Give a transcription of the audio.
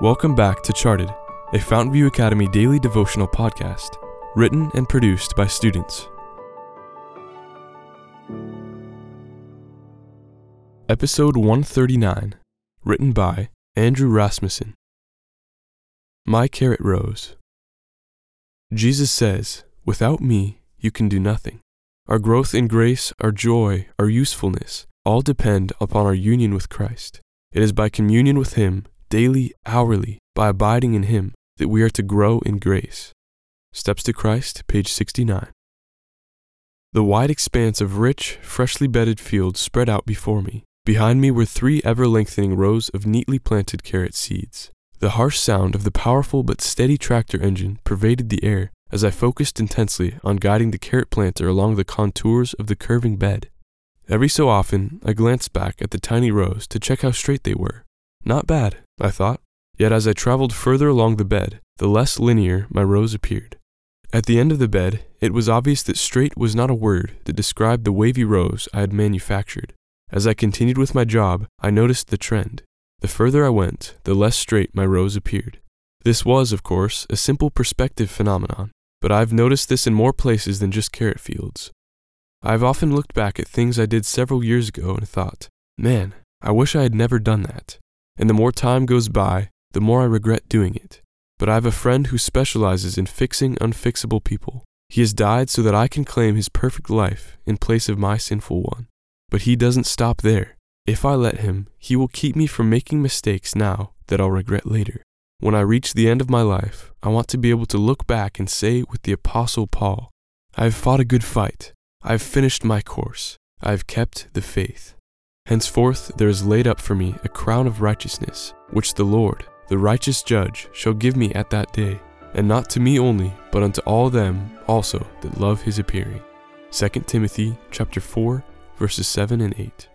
Welcome back to Charted, a Fountainview Academy daily devotional podcast, written and produced by students. Episode 139, written by Andrew Rasmussen. My Carrot Rows. Jesus says, Without me, you can do nothing. Our growth in grace, our joy, our usefulness, all depend upon our union with Christ. It is by communion with Him daily, hourly, by abiding in Him, that we are to grow in grace. Steps to Christ, page 69. The wide expanse of rich, freshly bedded fields spread out before me. Behind me were three ever lengthening rows of neatly planted carrot seeds. The harsh sound of the powerful but steady tractor engine pervaded the air as I focused intensely on guiding the carrot planter along the contours of the curving bed. Every so often, I glanced back at the tiny rows to check how straight they were. Not bad, I thought. Yet as I traveled further along the bed, the less linear my rows appeared. At the end of the bed, it was obvious that straight was not a word that described the wavy rows I had manufactured. As I continued with my job, I noticed the trend. The further I went, the less straight my rows appeared. This was, of course, a simple perspective phenomenon, but I've noticed this in more places than just carrot fields. I've often looked back at things I did several years ago and thought, man, I wish I had never done that and the more time goes by, the more I regret doing it. But I have a friend who specializes in fixing unfixable people. He has died so that I can claim his perfect life in place of my sinful one. But he doesn't stop there. If I let him, he will keep me from making mistakes now that I'll regret later. When I reach the end of my life, I want to be able to look back and say with the Apostle Paul, I have fought a good fight. I have finished my course. I have kept the faith. Henceforth there is laid up for me a crown of righteousness, which the Lord, the righteous judge, shall give me at that day, and not to me only, but unto all them also that love his appearing. 2 Timothy chapter 4 verses 7 and 8.